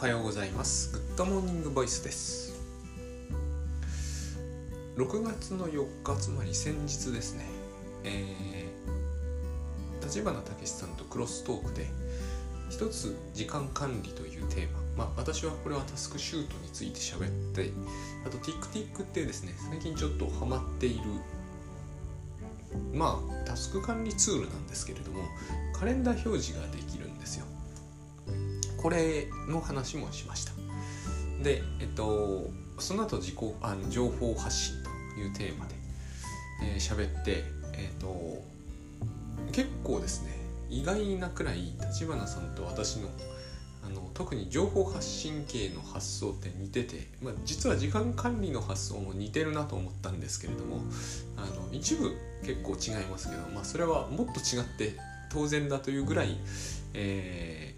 はようございます。グッドモーニングボイスです。6月の4日つまり先日ですね。えー、立花岳志さんとクロストークで一つ時間管理というテーマ。まあ私はこれはタスクシュートについて喋ってあと TickTick ってですね最近ちょっとハマっているまあタスク管理ツールなんですけれどもカレンダー表示ができるこれの話もしました。でえっとその後自己あの情報発信というテーマでえー、喋ってえっと結構ですね意外なくらい立花さんと私のあの特に情報発信系の発想って似てて、まあ、実は時間管理の発想も似てるなと思ったんですけれどもあの一部結構違いますけど、まあ、それはもっと違って当然だというぐらい、えー、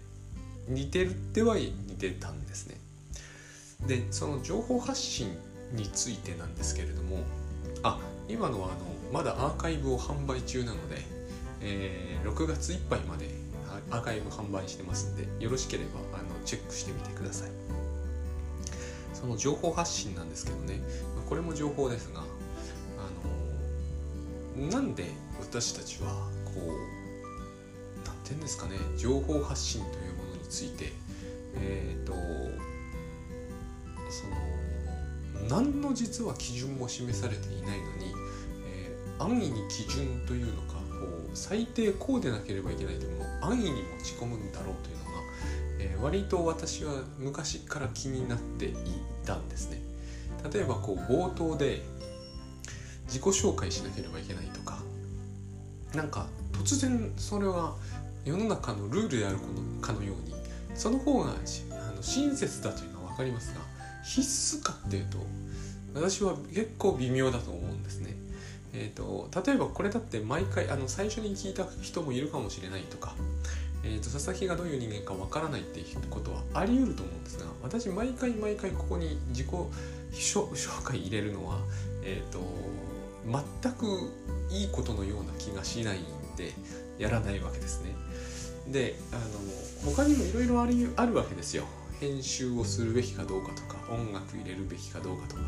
似てるっては似てたんですね。でその情報発信についてなんですけれどもあ今のはあのまだアーカイブを販売中なので、えー、6月いっぱいまでアーカイブ販売してますんでよろしければあのチェックしてみてくださいその情報発信なんですけどねこれも情報ですがあのなんで私たちはこう何て言うんですかね情報発信というついてえっ、ー、とその何の実は基準も示されていないのに、えー、安易に基準というのかこう最低こうでなければいけないというのを安易に持ち込むんだろうというのが、えー、割と私は昔から気になっていたんですね。例えばこう冒頭で自己紹介しなければいけないとかなんか突然それは世の中のルールであるかのようにその方があの親切だというのは分かりますが必須かっていうと私は結構微妙だと思うんですね。えーと、例えばこれだって毎回あの最初に聞いた人もいるかもしれないとか、えーと、佐々木がどういう人間かわからないっていうことはあり得ると思うんですが私毎回毎回ここに自己紹介入れるのは、えーと全くいいことのような気がしないんでやらないわけですね。であの他にもいろいろあるわけですよ。編集をするべきかどうかとか音楽入れるべきかどうかとか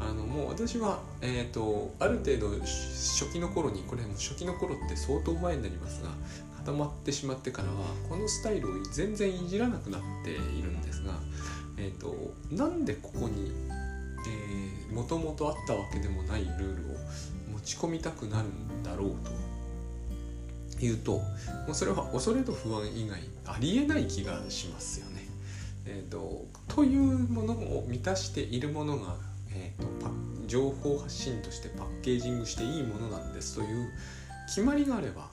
あのもう私は、えーと、ある程度初期の頃にこれも初期の頃って相当前になりますが固まってしまってからはこのスタイルを全然いじらなくなっているんですが、えーと、なんでここにもともとあったわけでもないルールを持ち込みたくなるんだろうというともうそれは恐れと不安以外ありえない気がしますよね。えーと、というものを満たしているものが、えーと、情報発信としてパッケージングしていいものなんですという決まりがあれば、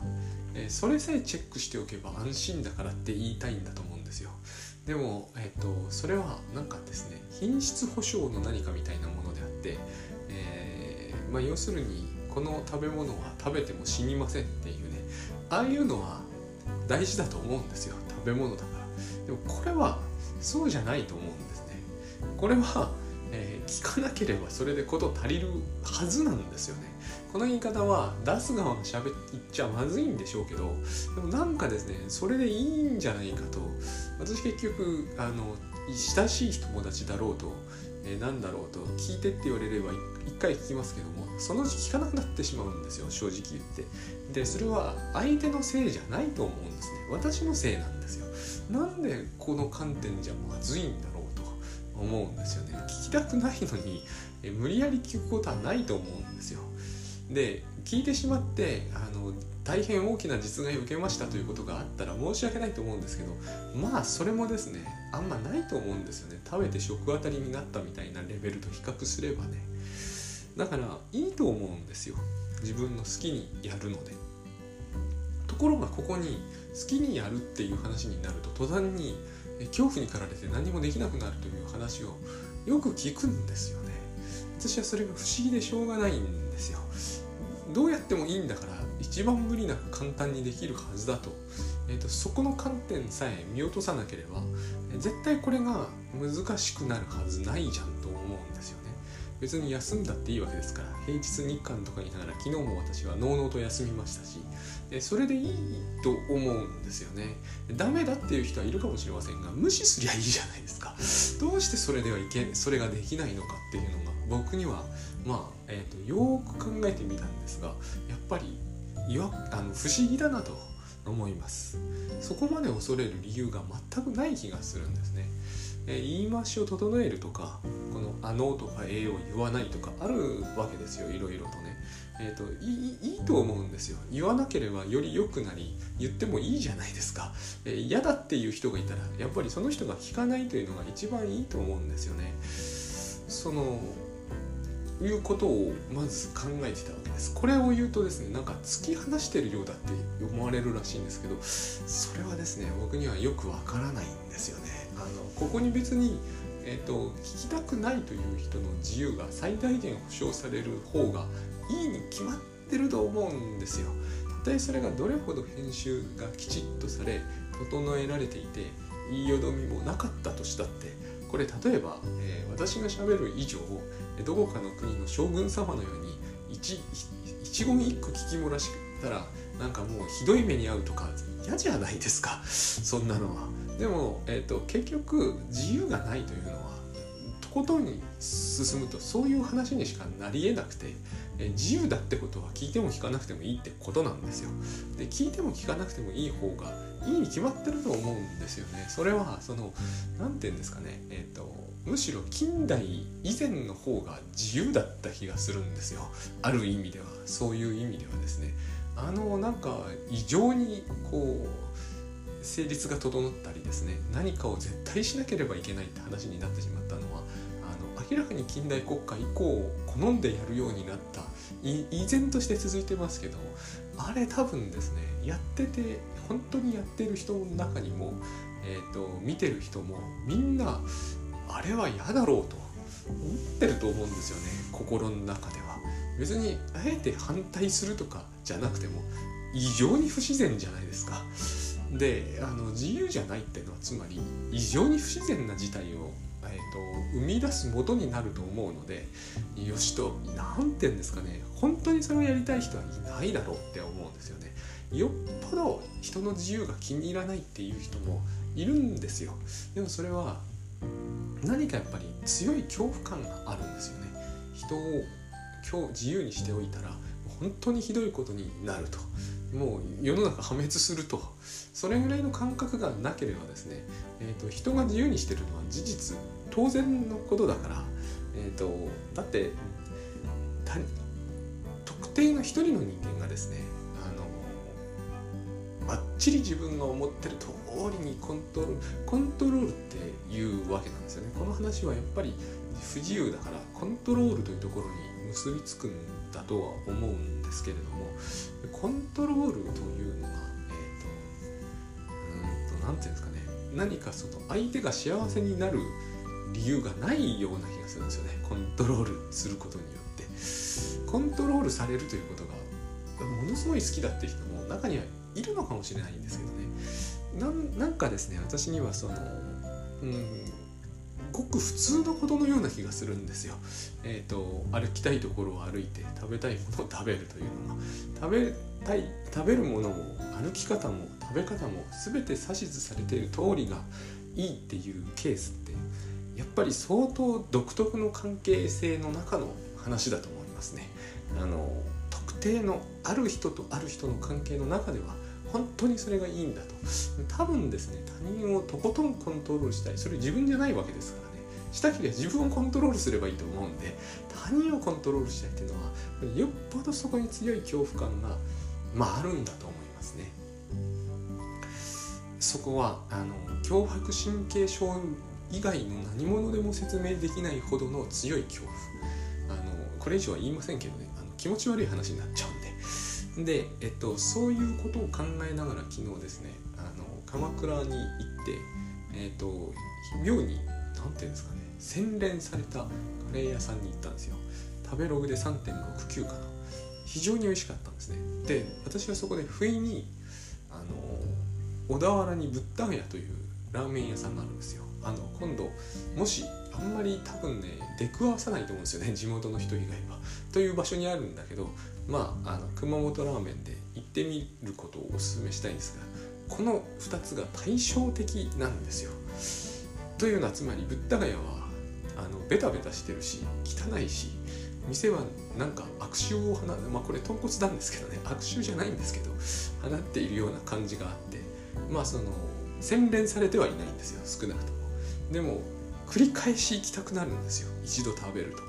えー、それさえチェックしておけば安心だからって言いたいんだと思うんですよ。でも、えーと、それは何かですね品質保証の何かみたいなものであって、えー、まあ、要するにこの食べ物は食べても死にませんっていうああいうのは大事だと思うんですよ。食べ物だから。でもこれはそうじゃないと思うんですね。これは、えー、聞かなければそれでこと足りるはずなんですよね。この言い方は出す側が喋っちゃまずいんでしょうけどでもなんかですねそれでいいんじゃないかと。私結局あの親しい友達だろうと、えー、何だろうと聞いてって言われれば一回聞きますけどもそのうち聞かなくなってしまうんですよ正直言って。でそれは相手のせいじゃないと思うんですね。私のせいなんですよ。なんでこの観点じゃまずいんだろうと思うんですよね。聞きたくないのにえ無理やり聞くことはないと思うんですよ。で聞いてしまってあの大変大きな実害を受けましたということがあったら申し訳ないと思うんですけどまあそれもですねあんまないと思うんですよね。食べて食当たりになったみたいなレベルと比較すればね。だからいいと思うんですよ。自分の好きにやるので。ところがここに好きにやるっていう話になると途端に恐怖に駆られて何もできなくなるという話をよく聞くんですよね。私はそれが不思議でしょうがないんですよ。どうやってもいいんだから一番無理なく簡単にできるはずだと,、えーと、そこの観点さえ見落とさなければ絶対これが難しくなるはずないじゃんと思うんですよね。別に休んだっていいわけですから平日日韓とかにいながら昨日も私はのうのうと休みましたしそれでいいと思うんですよね。ダメだっていう人はいるかもしれませんが無視すりゃいいじゃないですか。どうしてそれではいけそれができないのかっていうのが僕にはまあ、えーと、よく考えてみたんですがやっぱりあの不思議だなと思います。そこまで恐れる理由が全くない気がするんですね、え、言い回しを整えるとかこの「あの」とか「ええ」を言わないとかあるわけですよいろいろとね。えーと、いいいいと思うんですよ。言わなければより良くなり言ってもいいじゃないですか、えー、嫌だっていう人がいたらやっぱりその人が聞かないというのが一番いいと思うんですよね。そのいうことをまず考えてたわけです。これを言うとですねなんか突き放してるようだって思われるらしいんですけどそれはですね僕にはよくわからないんですよね。あのここに別にえーと、聞きたくないという人の自由が最大限保障される方がいいに決まってると思うんですよ。たとえそれがどれほど編集がきちっとされ整えられていて言いよどみもなかったとしたってこれ例えば、えー、私がしゃべる以上どこかの国の将軍様のように一一言一句聞き漏らしたらなんかもうひどい目に遭うとか嫌じゃないですかそんなのは。でも、えーと結局自由がないというのはとことん進むとそういう話にしかなりえなくてえ自由だってことは聞いても聞かなくてもいいってことなんですよ。で聞いても聞かなくてもいい方がいいに決まってると思うんですよね。それはその何て言うんですかねえっ、ー、とむしろ近代以前の方が自由だった気がするんですよ。ある意味ではそういう意味ではですね。あのなんか異常にこう成立が整ったりですね何かを絶対しなければいけないって話になってしまったのはあの明らかに近代国家以降好んでやるようになった依然として続いてますけどあれ多分ですねやってて本当にやってる人の中にも、えーと、見てる人もみんなあれは嫌だろうと思ってると思うんですよね心の中では。別にあえて反対するとかじゃなくても異常に不自然じゃないですか。であの自由じゃないっていうのはつまり異常に不自然な事態をえーと、生み出す元になると思うのでよしと何て言うんですかね本当にそれをやりたい人はいないだろうって思うんですよね。よっぽど人の自由が気に入らないっていう人もいるんですよ。でもそれは何かやっぱり強い恐怖感があるんですよね。人を今日自由にしておいたら本当にひどいことになるともう世の中破滅すると。それぐらいの感覚がなければですね、えーと、人が自由にしてるのは事実。当然のことだから、えーと、だって特定の一人の人間がですねあのばっちり自分が思ってる通りにコントロールコントロールっていうわけなんですよね。この話はやっぱり不自由だからコントロールというところに結びつくんだとは思うんですけれどもコントロールというのが何て言うんですかね。何かその相手が幸せになる理由がないような気がするんですよね。コントロールすることによって。コントロールされるということがものすごい好きだっていう人も中にはいるのかもしれないんですけどね。なんかですね私にはそのうんごく普通のことのような気がするんですよ。えっ、ー、と歩きたいところを歩いて食べたいものを食べるというのが食べたい食べるものも歩き方も食べ方も全て指図されている通りがいいっていうケースってやっぱり相当独特の関係性の中の話だと思いますね。あの特定のある人とある人の関係の中では本当にそれがいいんだと。多分ですね他人をとことんコントロールしたい。それ自分じゃないわけですからね。したければ自分をコントロールすればいいと思うんで他人をコントロールしたいっていうのはよっぽどそこに強い恐怖感がまああるんだと思いますね。そこはあの脅迫神経症以外の何者でも説明できないほどの強い恐怖。あのこれ以上は言いませんけどね。あの気持ち悪い話になっちゃうんで、えっと、そういうことを考えながら昨日ですねあの鎌倉に行って、えっと、妙に何て言うんですかね洗練されたカレー屋さんに行ったんですよ。食べログで3.69かな。非常に美味しかったんですね。で私はそこで不意にあの小田原にブッダ屋というラーメン屋さんがあるんですよ。あの今度もしあんまり多分ね出くわさないと思うんですよね。地元の人以外は。という場所にあるんだけどまああの熊本ラーメンで一ってみることをお勧めしたいんですがこの2つが対照的なんですよ。というのはつまりブッダガヤはあのベタベタしてるし汚いし店はなんか悪臭を放まあこれ豚骨なんですけどね 悪臭じゃないんですけど放っているような感じがあってまあその洗練されてはいないんですよ少なくともでも繰り返し行きたくなるんですよ一度食べると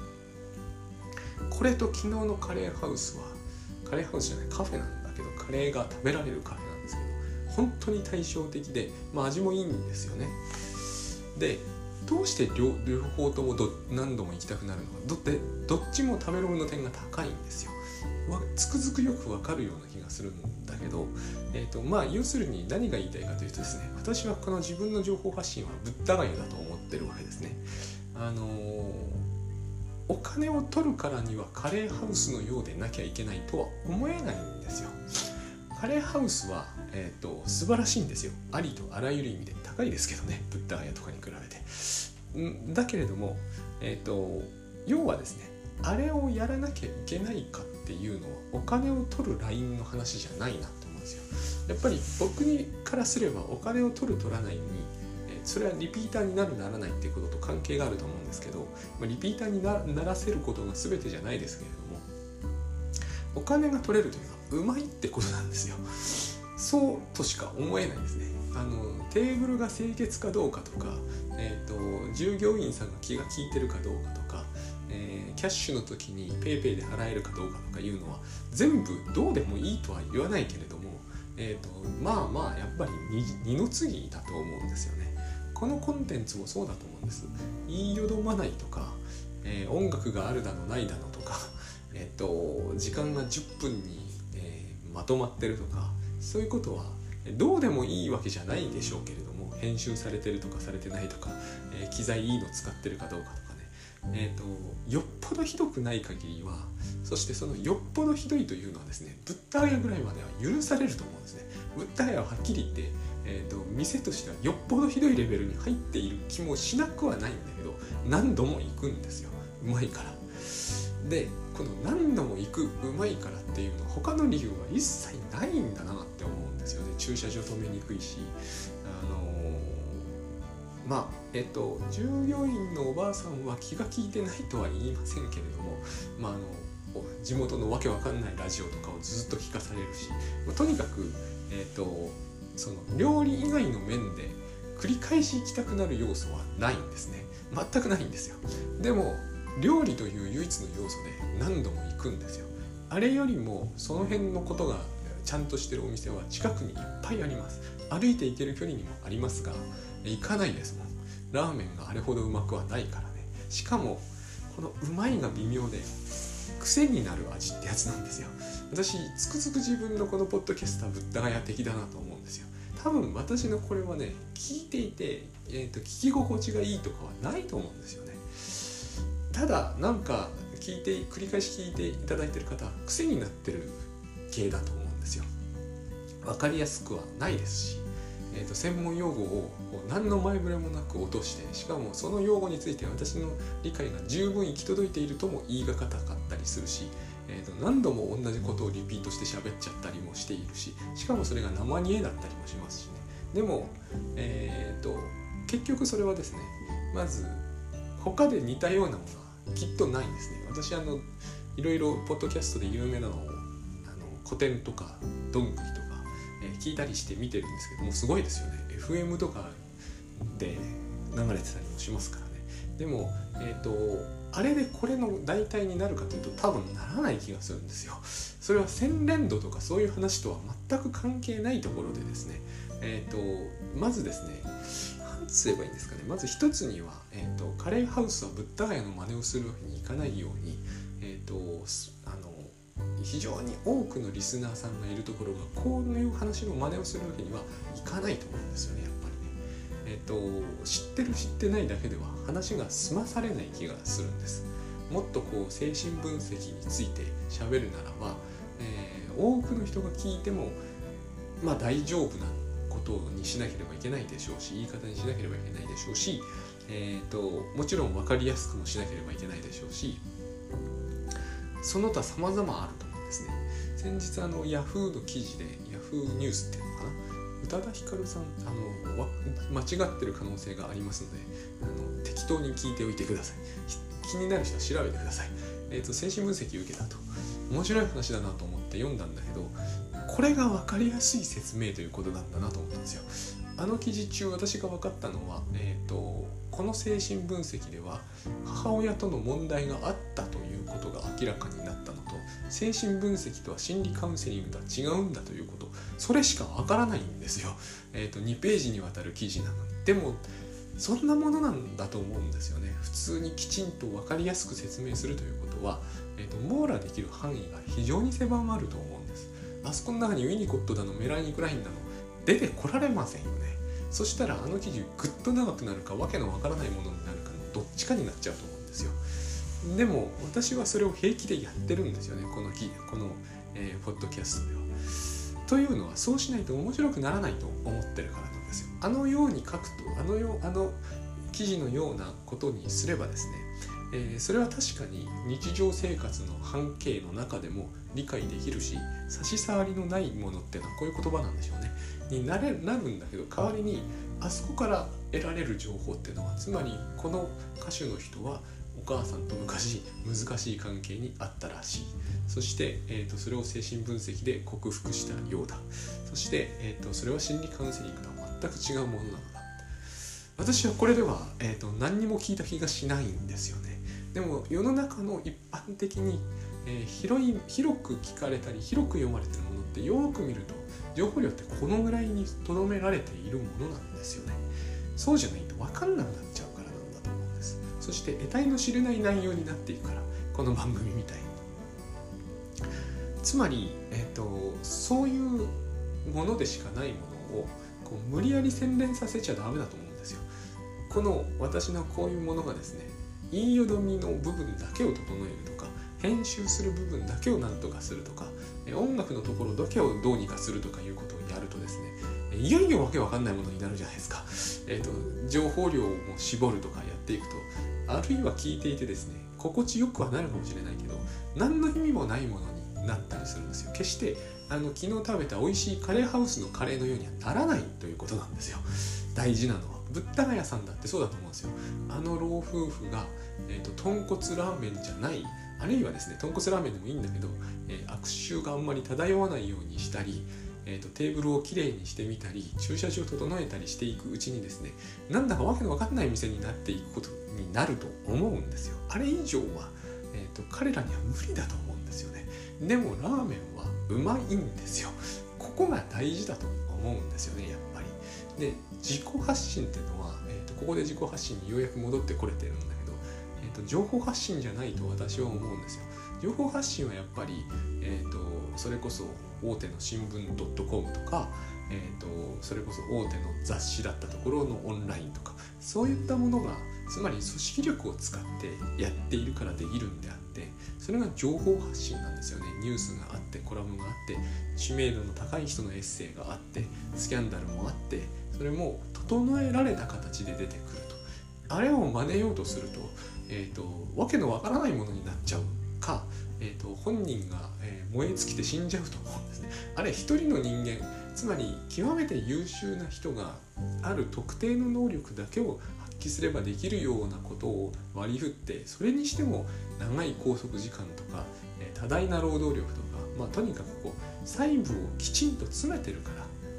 これと昨日のカレーハウスはカレーハウスじゃないカフェなんだけどカレーが食べられるカフェなんですけど本当に対照的で、まあ、味もいいんですよね。でどうして両方とも何度も行きたくなるのか。どってどっちも食べログの点が高いんですよ。つくづくよくわかるような気がするんだけど、えーとまあ、要するに何が言いたいかというとですね私はこの自分の情報発信はぶったがゆだと思ってるわけですね。あのー、お金を取るからにはカレーハウスのようでなきゃいけないとは思えないんですよ。カレーハウスは、えーと、素晴らしいんですよ。ありとあらゆる意味で高いですけどねブッダガヤとかに比べて。だけれども、えーと要はですねあれをやらなきゃいけないかっていうのはお金を取るラインの話じゃないなと思うんですよ。やっぱり僕にからすればお金を取る取らないにそれはリピーターになるならないっていうことと関係があると思うんですけど、まリピーターにならせることが全てじゃないですけれどもお金が取れるというのはうまいってことなんですよ そうとしか思えないですねあのテーブルが清潔かどうかとか、えーと、従業員さんが気が利いてるかどうかとかえー、キャッシュの時に PayPay で払えるかどうかとかいうのは全部どうでもいいとは言わないけれども、えーと、まあまあやっぱり二の次だと思うんですよね。このコンテンツもそうだと思うんです。言いよどまないとか、えー、音楽があるだのないだのとか、えーと、時間が10分に、えー、まとまってるとかそういうことはどうでもいいわけじゃないでしょうけれども編集されてるとかされてないとか、えー、機材いいの使ってるかどうかとかえーと、よっぽどひどくない限りはそしてそのよっぽどひどいというのはですねブッダガヤぐらいまでは許されると思うんですねブッダガヤははっきり言って、えーと、店としてはよっぽどひどいレベルに入っている気もしなくはないんだけど何度も行くんですよ。うまいから。でこの何度も行くうまいからっていうのは他の理由は一切ないんだなって思うんですよね。駐車場止めにくいし。あのまあえっと従業員のおばあさんは気が利いてないとは言いませんけれども、まあ、あの地元のわけわかんないラジオとかをずっと聞かされるし、まあ、とにかく、えっとその料理以外の面で繰り返し行きたくなる要素はないんですね。全くないんですよ。でも料理という唯一の要素で何度も行くんですよ。あれよりもその辺のことがちゃんとしてるお店は近くにいっぱいあります。歩いて行ける距離にもありますが行かないですもん。ラーメンがあれほどうまくはないからね。しかもこのうまいが微妙で癖になる味ってやつなんですよ。私つくづく自分のこのポッドキャスターブッダガヤ的だなと思うんですよ。多分私のこれはね聞いていて、えーと、聞き心地がいいとかはないと思うんですよね。ただなんか聞いて繰り返し聞いていただいてる方癖になってる系だと思うんですよ。分かりやすくはないですし。えーと、専門用語を何の前触れもなく落としてしかもその用語について私の理解が十分行き届いているとも言いがたかったりするし、えーと、何度も同じことをリピートして喋っちゃったりもしているししかもそれが生煮えだったりもしますしね。でも、えーと、結局それはですねまず他で似たようなものはきっとないんですね。私あのいろいろポッドキャストで有名なのをあの古典とかどんぐりとかえ聞いたりして見てるんですけどもすごいですよね。FM とかで流れてたりもしますからね。でもえっ、ー、とあれでこれの代替になるかというと多分ならない気がするんですよ。それは洗練度とかそういう話とは全く関係ないところでですね。え、ー、とまずですね何つ言えばいいんですかね。まず一つには、えーと、カレーハウスはブッダガヤの真似をするわけにいかないように、えーとあの非常に多くのリスナーさんがいるところがこういう話の真似をするわけにはいかないと思うんですよね。えっ、と知ってる知ってないだけでは話が済まされない気がするんです。もっとこう精神分析について喋るならば、えー、多くの人が聞いてもまあ大丈夫なことにしなければいけないでしょうし言い方にしなければいけないでしょうし、えーともちろん分かりやすくもしなければいけないでしょうしその他様々あると思うんですね先日あのヤフーの記事でヤフーニュースっていうのかな多田ヒカルさんあの間違ってる可能性がありますのであの適当に聞いておいてください。気になる人は調べてください。え、ー、と精神分析受けたと。面白い話だなと思って読んだんだけどこれが分かりやすい説明ということなんだなと思ったんですよ。あの記事中私が分かったのは、えーと、この精神分析では母親との問題があったということが明らかになったのと精神分析とは心理カウンセリングとは違うんだということそれしか分からないんですよ、えーと、2ページにわたる記事なのに。でもそんなものなんだと思うんですよね。普通にきちんと分かりやすく説明するということは、えーと、網羅できる範囲が非常に狭まると思うんです。あそこの中にウィニコットだのメラニクラインだの出てこられませんよね。そしたらあの記事ぐっと長くなるかわけのわからないものになるかのどっちかになっちゃうと思うんですよ。でも私はそれを平気でやってるんですよね。このこの、えー、ポッドキャストでは。というのはそうしないと面白くならないと思ってるからなんですよ。あのように書くとあのよあの記事のようなことにすればですねえー、それは確かに日常生活の半径の中でも理解できるし差し障りのないものっていうのはこういう言葉なんでしょうね。になれなるんだけど代わりにあそこから得られる情報っていうのはつまりこの歌手の人はお母さんと昔難しい関係にあったらしい。そして、えーと、それを精神分析で克服したようだ。そして、えーと、それは心理カウンセリングとは全く違うものなのだ。私はこれでは、えーと何にも聞いた気がしないんですよね。でも世の中の一般的に、えー、広い広く聞かれたり広く読まれてるものってよく見ると情報量ってこのぐらいにとどめられているものなんですよね。そうじゃないと分かんなくなっちゃう。そして得体の知れない内容になっていくからこの番組みたいに。つまり、えーと、そういうものでしかないものをこう無理やり洗練させちゃダメだと思うんですよ。この私のこういうものがですね言いよどみの部分だけを整えるとか編集する部分だけを何とかするとか音楽のところだけをどうにかするとかいうことをやるとですねいよいよわけわかんないものになるじゃないですか、えーと、情報量を絞るとかやっていくとあるいは聞いていてですね心地よくはなるかもしれないけど何の意味もないものになったりするんですよ。決してあの昨日食べた美味しいカレーハウスのカレーのようにはならないということなんですよ。大事なのは。ぶったが屋さんだってそうだと思うんですよ。あの老夫婦が、えーと、豚骨ラーメンじゃないあるいはですね豚骨ラーメンでもいいんだけど、えー、悪臭があんまり漂わないようにしたり、えーと、テーブルをきれいにしてみたり駐車場を整えたりしていくうちにですねなんだかわけのわかんない店になっていくことになると思うんですよ。あれ以上は、えーと彼らには無理だと思うんですよね。でもラーメンはうまいんですよ。ここが大事だと思うんですよねやっぱり。で自己発信っていうのは、えーと、ここで自己発信にようやく戻ってこれてるんだけど、えーと、情報発信じゃないと私は思うんですよ。情報発信はやっぱり、えーと、それこそ大手の新聞 .com とか、えー、とそれこそ大手の雑誌だったところのオンラインとかそういったものがつまり組織力を使ってやっているからできるんであってそれが情報発信なんですよね。ニュースがあってコラムがあって知名度の高い人のエッセイがあってスキャンダルもあってそれも整えられた形で出てくると。あれを真似ようとすると,、えーと、わけのわからないものになっちゃう。か、えーと、本人が、えー、燃え尽きて死んじゃうと思うんですね。あれ一人の人間つまり極めて優秀な人がある特定の能力だけを発揮すればできるようなことを割り振ってそれにしても長い拘束時間とか、えー、多大な労働力とか、まあ、とにかくこう細部をきちんと詰めてるか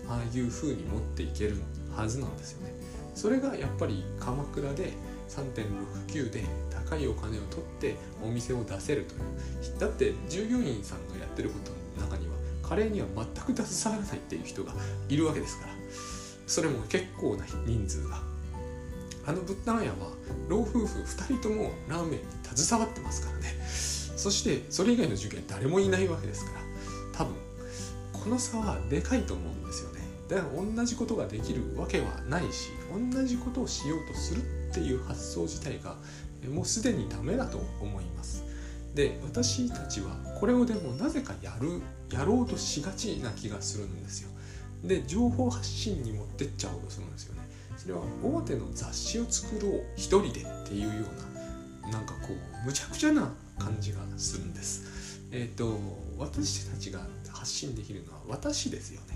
らああいう風に持っていけるはずなんですよね。それがやっぱり鎌倉で3.69で高いお金を取ってお店を出せるという。だって従業員さんのやってることの中にはカレーには全く携わらないっていう人がいるわけですから。それも結構な人数が。あのブッダン屋は老夫婦2人ともラーメンに携わってますからね。そしてそれ以外の従業誰もいないわけですから。多分この差はでかいと思うんですよね。だから同じことができるわけはないし同じことをしようとするっていう発想自体がもうすでにダメだと思います。で私たちはこれをでもなぜかやるやろうとしがちな気がするんですよ。で情報発信に持ってっちゃおうとするんですよね。それは大手の雑誌を作ろう一人でっていうようななんかこうむちゃくちゃな感じがするんです。えーと、私たちが発信できるのは私ですよね、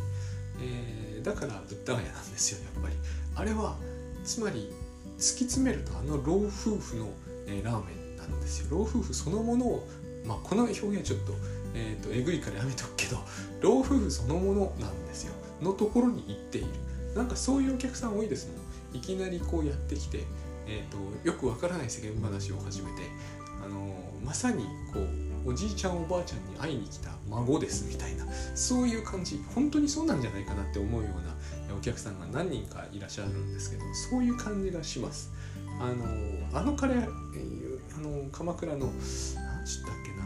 えー、だからブッダガヤなんですよやっぱり。あれはつまり突き詰めるとあの老夫婦の、え、ラーメンなんですよ。老夫婦そのものをまあこの表現はちょっと,、えーと、えぐいからやめとくけど 老夫婦そのものなんですよ。のところに行っている。なんかそういうお客さん多いですもん。いきなりこうやってきて、えーと、とよくわからない世間話を始めて、あのー、まさにこうおじいちゃんおばあちゃんに会いに来た孫ですみたいな。そういう感じ。本当にそうなんじゃないかなって思うようなお客さんが何人かいらっしゃるんですけどそういう感じがします。あのあのカレー、あの鎌倉の何ちったっけな、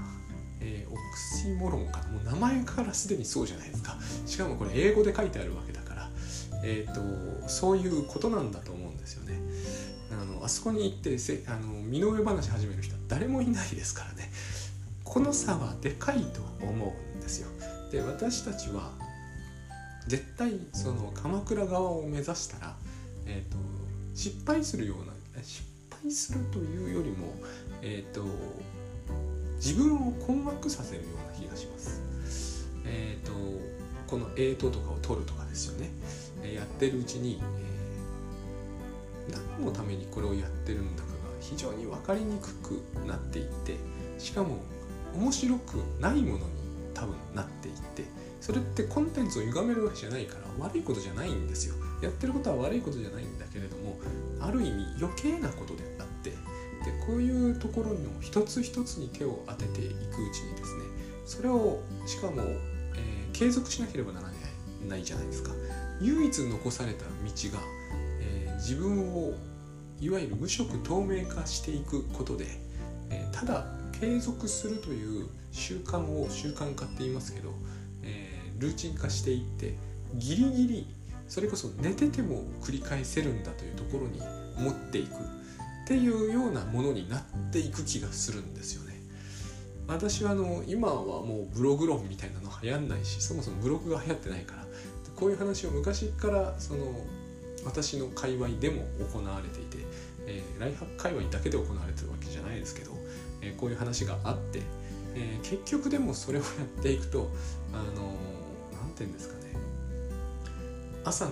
えー、オクシモロンかもう名前からすでにそうじゃないですか。しかもこれ英語で書いてあるわけだから。えっ、ー、とそういうことなんだと思うんですよね。あのあそこに行ってせあの身の上話始める人は誰もいないですからね。この差はでかいと思うんですよ。で私たちは絶対その鎌倉側を目指したら、えーと、失敗するような失敗するというよりも、えーと、自分を困惑させるような気がします。えーと、この「えーと」とかを取るとかですよね。えやってるうちに、えー、何のためにこれをやってるんだかが非常に分かりにくくなっていってしかも面白くないものに多分なっていってそれってコンテンツを歪めるわけじゃないから悪いことじゃないんですよ。やってることは悪いことじゃないんだけれどもある意味余計なことであってでこういうところの一つ一つに手を当てていくうちにですねそれをしかも、えー、継続しなければならないじゃないですか。唯一残された道が、えー、自分をいわゆる無色透明化していくことで、えー、ただ継続するという習慣を習慣化って言いますけどルーチン化していってギリギリそれこそ寝てても繰り返せるんだというところに持っていくっていうようなものになっていく気がするんですよね。私はあの今はもうブログ論みたいなの流行んないしそもそもブログが流行ってないからこういう話を昔からその私の界隈でも行われていて、えー、ライフハック界隈だけで行われてるわけじゃないですけど、えー、こういう話があって、えー、結局でもそれをやっていくとあのていうんですかね。朝の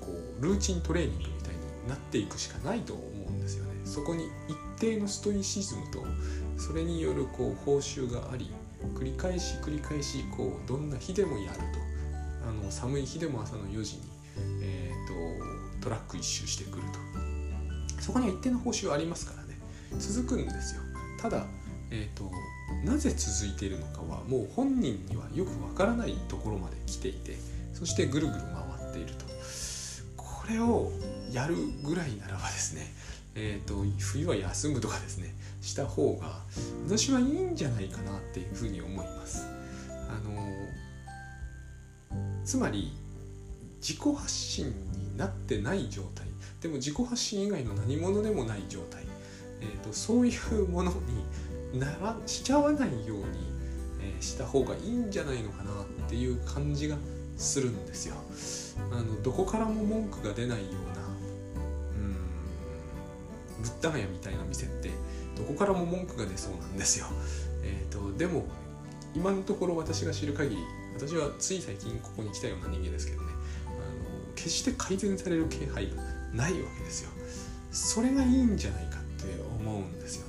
こうルーチントレーニングみたいになっていくしかないと思うんですよね。そこに一定のストイシズムとそれによるこう報酬があり繰り返し繰り返しこうどんな日でもやると。あの寒い日でも朝の4時に、えーと、トラック一周してくると。そこには一定の報酬ありますからね。続くんですよ。ただ、えーとなぜ続いているのかはもう本人にはよくわからないところまで来ていてそしてぐるぐる回っていると。これをやるぐらいならばですねえーと、冬は休むとかですねした方が私はいいんじゃないかなっていうふうに思います。あのつまり自己発信になってない状態。でも自己発信以外の何者でもない状態、えーとそういうものにならしちゃわないように、えー、した方がいいんじゃないのかなっていう感じがするんですよ。あのどこからも文句が出ないようなうんブッダガヤみたいな店ってどこからも文句が出そうなんですよ。えーと、でも今のところ私が知る限り私はつい最近ここに来たような人間ですけどねあの決して改善される気配がないわけですよ。それがいいんじゃないかって思うんですよ。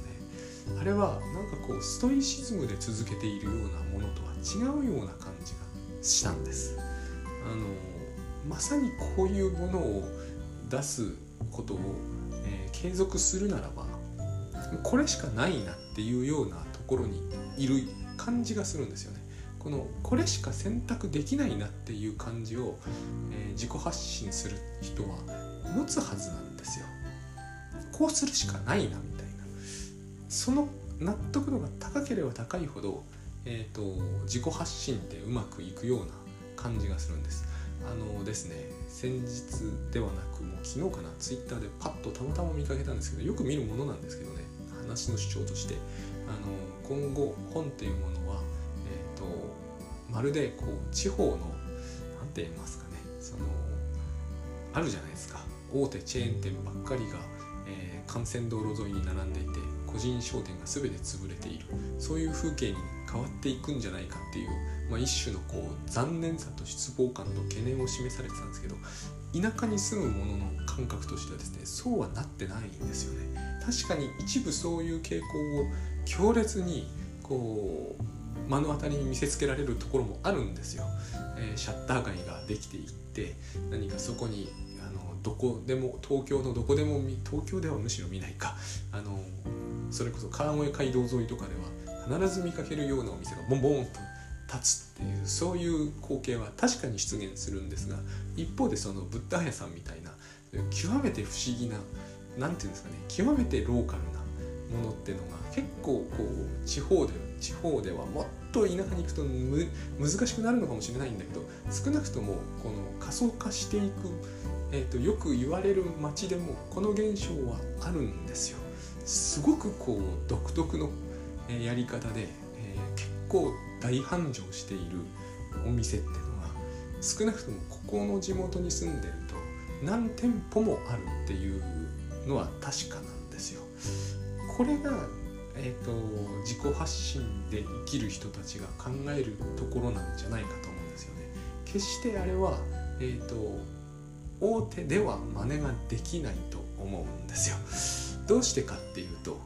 あれはなんかこうストイシズムで続けているようなものとは違うような感じがしたんです。あのまさにこういうものを出すことを、えー、継続するならばこれしかないなっていうようなところにいる感じがするんですよね。このこれしか選択できないなっていう感じを、えー、自己発信する人は持つはずなんですよ。こうするしかないなみその納得度が高ければ高いほど、えーと、自己発信ってうまくいくような感じがするんです。あのですね先日ではなくもう昨日かなツイッターでパッとたまたま見かけたんですけどよく見るものなんですけどね話の主張としてあの今後本っていうものは、えーと、まるでこう地方の何て言いますかねそのあるじゃないですか大手チェーン店ばっかりが、えー、幹線道路沿いに並んでいて個人商店が全て潰れている。そういう風景に変わっていくんじゃないかっていう、まあ、一種のこう残念さと失望感と懸念を示されてたんですけど田舎に住む者の感覚としてはですねそうはなってないんですよね。確かに一部そういう傾向を強烈にこう目の当たりに見せつけられるところもあるんですよ、えー、シャッター街ができていって何かそこにあのどこでも東京のどこでも東京ではむしろ見ないか。あのそれこそ川越街道沿いとかでは必ず見かけるようなお店がボンボンと立つっていうそういう光景は確かに出現するんですが一方でそのブッダ屋さんみたいな極めて不思議な何て言うんですかね極めてローカルなものっていうのが結構こう地方で地方ではもっと田舎に行くと難しくなるのかもしれないんだけど少なくともこの過疎化していく、えーと、よく言われる街でもこの現象はあるんですよ。すごくこう独特のやり方で、えー、結構大繁盛しているお店っていうのが少なくともここの地元に住んでると何店舗もあるっていうのは確かなんですよ。これが、えーと、自己発信で生きる人たちが考えるところなんじゃないかと思うんですよね。決してあれは、えーと、大手では真似ができないと思うんですよ。どうしてかっていうと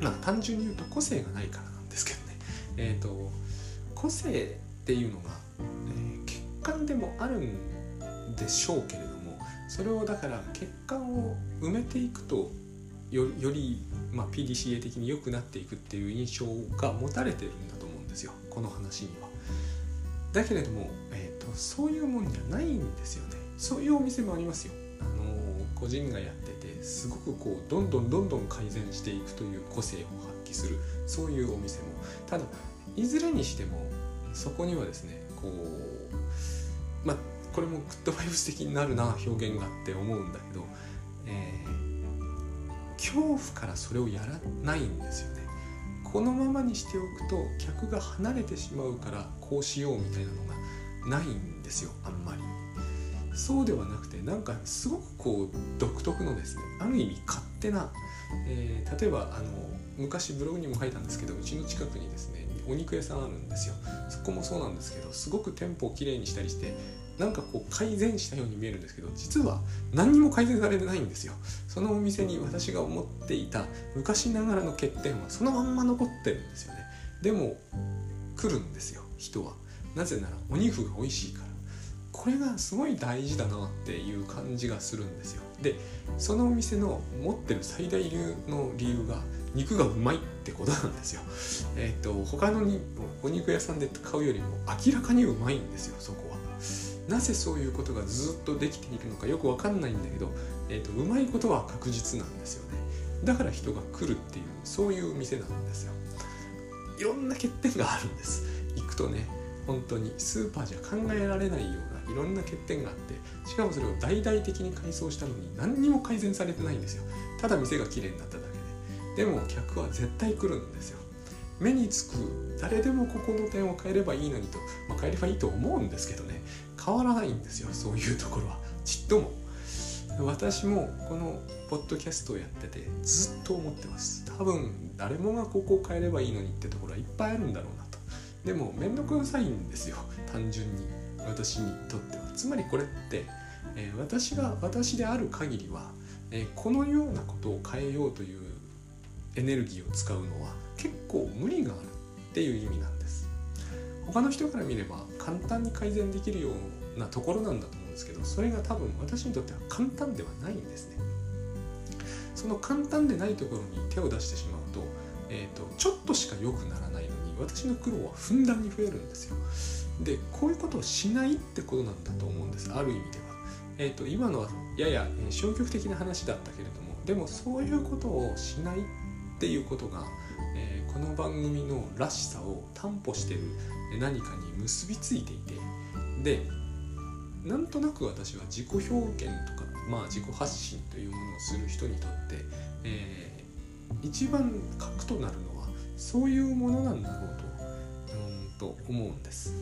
まあ単純に言うと個性がないからなんですけどね。えーと、個性っていうのが、えー、欠陥でもあるんでしょうけれどもそれをだから欠陥を埋めていくとより、まあ、PDCA 的に良くなっていくっていう印象が持たれてるんだと思うんですよこの話には。だけれども、えーと、そういうもんじゃないんですよね。そういうお店もありますよ。あの、個人がやっすごくこうどんどんどんどん改善していくという個性を発揮するそういうお店も。ただいずれにしてもそこにはですねこうまあこれもグッドバイブス的になるな表現がって思うんだけど、えー、恐怖からそれをやらないんですよね。このままにしておくと客が離れてしまうからこうしようみたいなのがないんですよあんまり。そうではなくてなんかすごくこう独特のですねある意味勝手な、えー、例えばあの昔ブログにも書いたんですけどうちの近くにですねお肉屋さんあるんですよ。そこもそうなんですけどすごく店舗をきれいにしたりしてなんかこう改善したように見えるんですけど実は何にも改善されてないんですよ。そのお店に私が思っていた昔ながらの欠点はそのまんま残ってるんですよね。でも来るんですよ人は。なぜならお肉が美味しいから。これがすごい大事だなっていう感じがするんですよ。でそのお店の持ってる最大流の理由が肉がうまいってことなんですよ。えっ、ー、と他のにお肉屋さんで買うよりも明らかにうまいんですよそこは。なぜそういうことがずっとできているのかよくわかんないんだけど、えーと、うまいことは確実なんですよね。だから人が来るっていうそういう店なんですよ。いろんな欠点があるんです。行くとね本当にスーパーじゃ考えられないようないろんな欠点があってしかもそれを大々的に改装したのに何にも改善されてないんですよ。ただ店が綺麗になっただけで。でも客は絶対来るんですよ。目につく誰でもここの点を変えればいいのにと、まあ、変えればいいと思うんですけどね。変わらないんですよそういうところは。ちっとも。私もこのポッドキャストをやっててずっと思ってます。多分誰もがここを変えればいいのにってところはいっぱいあるんだろうなと。でも面倒くさいんですよ。単純に。私にとっては。つまりこれって、えー、私が私である限りは、えー、このようなことを変えようというエネルギーを使うのは結構無理があるっていう意味なんです。他の人から見れば簡単に改善できるようなところなんだと思うんですけどそれが多分私にとっては簡単ではないんですね。その簡単でないところに手を出してしまうと,、えーと、ちょっとしか良くならないのに私の苦労はふんだんに増えるんですよ。でこういうことをしないってことなんだと思うんです。ある意味では、えーと、今のはやや消極的な話だったけれどもでもそういうことをしないっていうことが、えー、この番組のらしさを担保してる何かに結びついていてでなんとなく私は自己表現とか、まあ、自己発信というものをする人にとって、えー、一番核となるのはそういうものなんだろうとと思うんです。